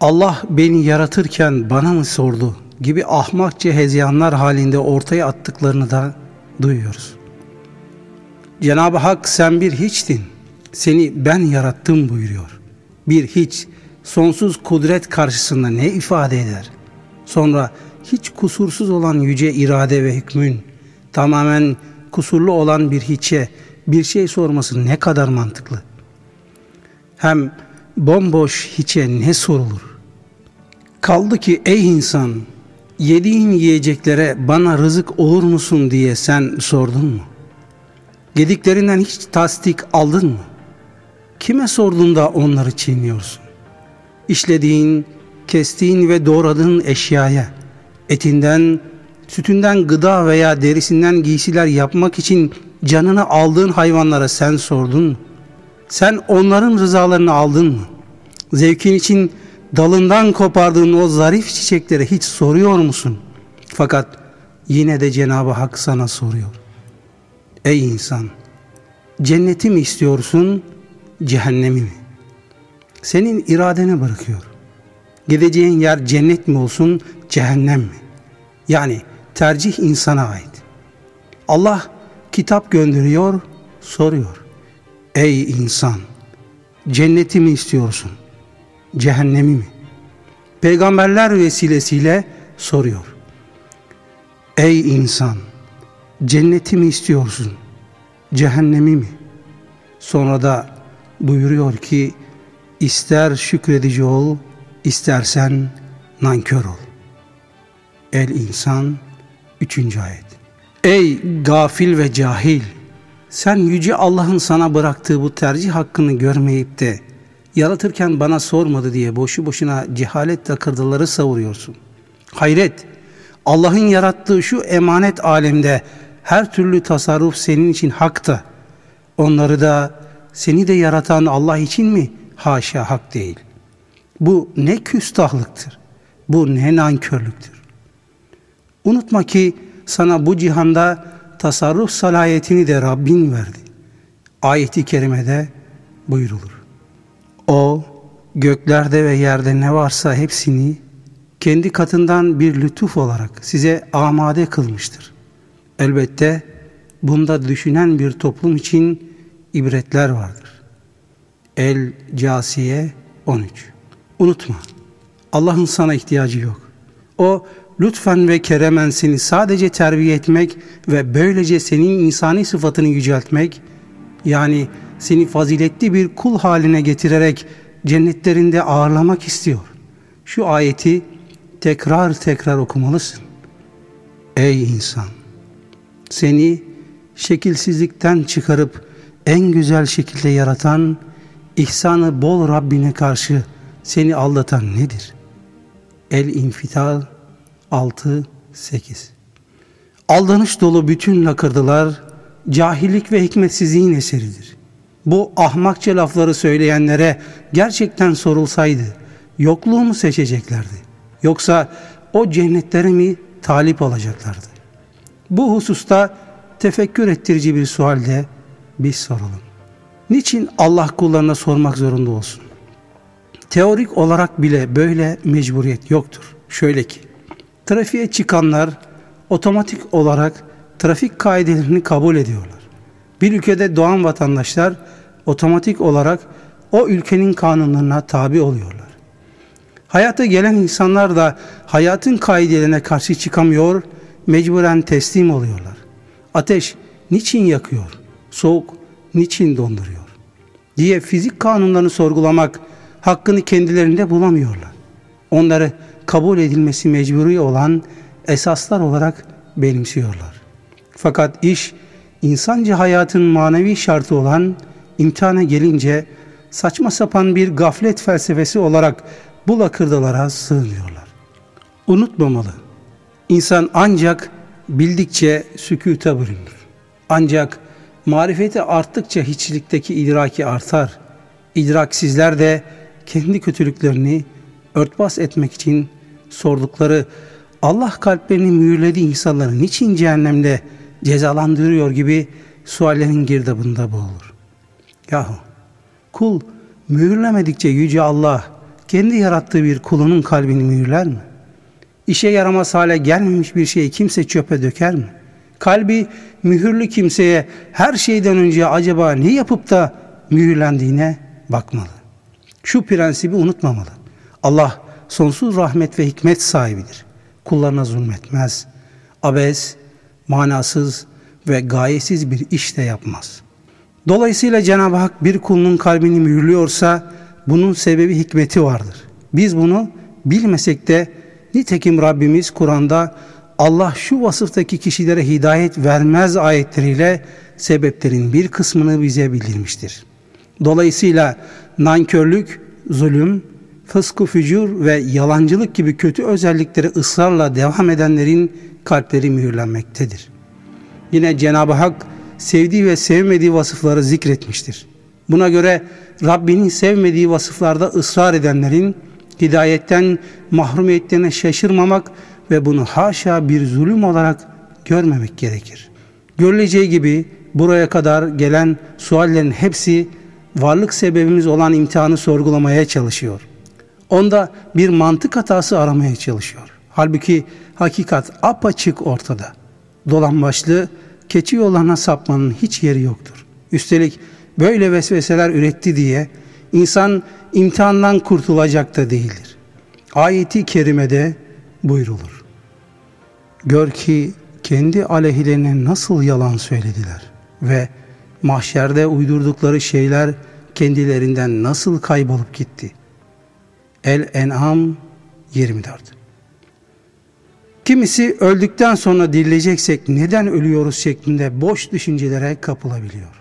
Allah beni yaratırken bana mı sordu gibi ahmakça hezeyanlar halinde ortaya attıklarını da duyuyoruz. Cenab-ı Hak sen bir hiçtin, seni ben yarattım buyuruyor. Bir hiç, sonsuz kudret karşısında ne ifade eder? Sonra hiç kusursuz olan yüce irade ve hükmün, tamamen kusurlu olan bir hiçe bir şey sorması ne kadar mantıklı. Hem bomboş hiçe ne sorulur? Kaldı ki ey insan, yediğin yiyeceklere bana rızık olur musun diye sen sordun mu? Yediklerinden hiç tasdik aldın mı? Kime sorduğunda onları çiğniyorsun? İşlediğin, kestiğin ve doğradığın eşyaya, etinden, sütünden gıda veya derisinden giysiler yapmak için canını aldığın hayvanlara sen sordun mu? Sen onların rızalarını aldın mı? Zevkin için dalından kopardığın o zarif çiçeklere hiç soruyor musun? Fakat yine de Cenab-ı Hak sana soruyor. Ey insan! Cenneti mi istiyorsun, cehennemi mi? Senin iradene bırakıyor. Gideceğin yer cennet mi olsun, cehennem mi? Yani tercih insana ait. Allah kitap gönderiyor, soruyor. Ey insan! Cenneti mi istiyorsun? Cehennemi mi? Peygamberler vesilesiyle soruyor. Ey insan! Cenneti mi istiyorsun? Cehennemi mi? Sonra da buyuruyor ki ister şükredici ol, istersen nankör ol. El insan 3. ayet. Ey gafil ve cahil! Sen yüce Allah'ın sana bıraktığı bu tercih hakkını görmeyip de yaratırken bana sormadı diye boşu boşuna cehalet takırdıları savuruyorsun. Hayret! Allah'ın yarattığı şu emanet alemde her türlü tasarruf senin için hakta. Onları da seni de yaratan Allah için mi? Haşa hak değil. Bu ne küstahlıktır. Bu ne nankörlüktür. Unutma ki sana bu cihanda tasarruf salayetini de Rabbin verdi. Ayeti kerimede buyurulur. O göklerde ve yerde ne varsa hepsini kendi katından bir lütuf olarak size amade kılmıştır. Elbette bunda düşünen bir toplum için ibretler vardır. El Casiye 13 Unutma, Allah'ın sana ihtiyacı yok. O lütfen ve keremen seni sadece terbiye etmek ve böylece senin insani sıfatını yüceltmek, yani seni faziletli bir kul haline getirerek cennetlerinde ağırlamak istiyor. Şu ayeti tekrar tekrar okumalısın. Ey insan! Seni şekilsizlikten çıkarıp en güzel şekilde yaratan, ihsanı bol Rabbine karşı seni aldatan nedir? El-İnfital 6-8 Aldanış dolu bütün lakırdılar, cahillik ve hikmetsizliğin eseridir. Bu ahmakça lafları söyleyenlere gerçekten sorulsaydı, yokluğu mu seçeceklerdi? Yoksa o cennetlere mi talip olacaklardı? Bu hususta tefekkür ettirici bir sualde biz soralım. Niçin Allah kullarına sormak zorunda olsun? Teorik olarak bile böyle mecburiyet yoktur. Şöyle ki, trafiğe çıkanlar otomatik olarak trafik kaidelerini kabul ediyorlar. Bir ülkede doğan vatandaşlar otomatik olarak o ülkenin kanunlarına tabi oluyorlar. Hayata gelen insanlar da hayatın kaidelerine karşı çıkamıyor, mecburen teslim oluyorlar. Ateş niçin yakıyor? Soğuk niçin donduruyor? diye fizik kanunlarını sorgulamak hakkını kendilerinde bulamıyorlar. Onları kabul edilmesi mecburi olan esaslar olarak benimsiyorlar. Fakat iş insanca hayatın manevi şartı olan imtihana gelince saçma sapan bir gaflet felsefesi olarak bu lakırdalara sığınıyorlar. Unutmamalı. İnsan ancak bildikçe sükuta bürünür. Ancak marifeti arttıkça hiçlikteki idraki artar. İdraksizler de kendi kötülüklerini örtbas etmek için sordukları Allah kalplerini mühürlediği insanları niçin cehennemde cezalandırıyor gibi suallerin girdabında boğulur. Yahu kul mühürlemedikçe Yüce Allah kendi yarattığı bir kulunun kalbini mühürler mi? İşe yaramaz hale gelmemiş bir şeyi kimse çöpe döker mi? Kalbi mühürlü kimseye her şeyden önce acaba ne yapıp da mühürlendiğine bakmalı. Şu prensibi unutmamalı. Allah sonsuz rahmet ve hikmet sahibidir. Kullarına zulmetmez. Abes, manasız ve gayesiz bir iş de yapmaz. Dolayısıyla Cenab-ı Hak bir kulunun kalbini mühürlüyorsa bunun sebebi hikmeti vardır. Biz bunu bilmesek de nitekim Rabbimiz Kur'an'da Allah şu vasıftaki kişilere hidayet vermez ayetleriyle sebeplerin bir kısmını bize bildirmiştir. Dolayısıyla nankörlük, zulüm, fıskı fücur ve yalancılık gibi kötü özellikleri ısrarla devam edenlerin kalpleri mühürlenmektedir. Yine Cenab-ı Hak sevdiği ve sevmediği vasıfları zikretmiştir. Buna göre Rabbinin sevmediği vasıflarda ısrar edenlerin hidayetten mahrumiyetlerine şaşırmamak ve bunu haşa bir zulüm olarak görmemek gerekir. Görüleceği gibi buraya kadar gelen suallerin hepsi varlık sebebimiz olan imtihanı sorgulamaya çalışıyor. Onda bir mantık hatası aramaya çalışıyor. Halbuki hakikat apaçık ortada. Dolambaçlı keçi yollarına sapmanın hiç yeri yoktur. Üstelik böyle vesveseler üretti diye insan imtihandan kurtulacak da değildir. Ayeti kerimede buyrulur. Gör ki kendi aleyhilerine nasıl yalan söylediler ve mahşerde uydurdukları şeyler kendilerinden nasıl kaybolup gitti. El-En'am 24 Kimisi öldükten sonra dirileceksek neden ölüyoruz şeklinde boş düşüncelere kapılabiliyor.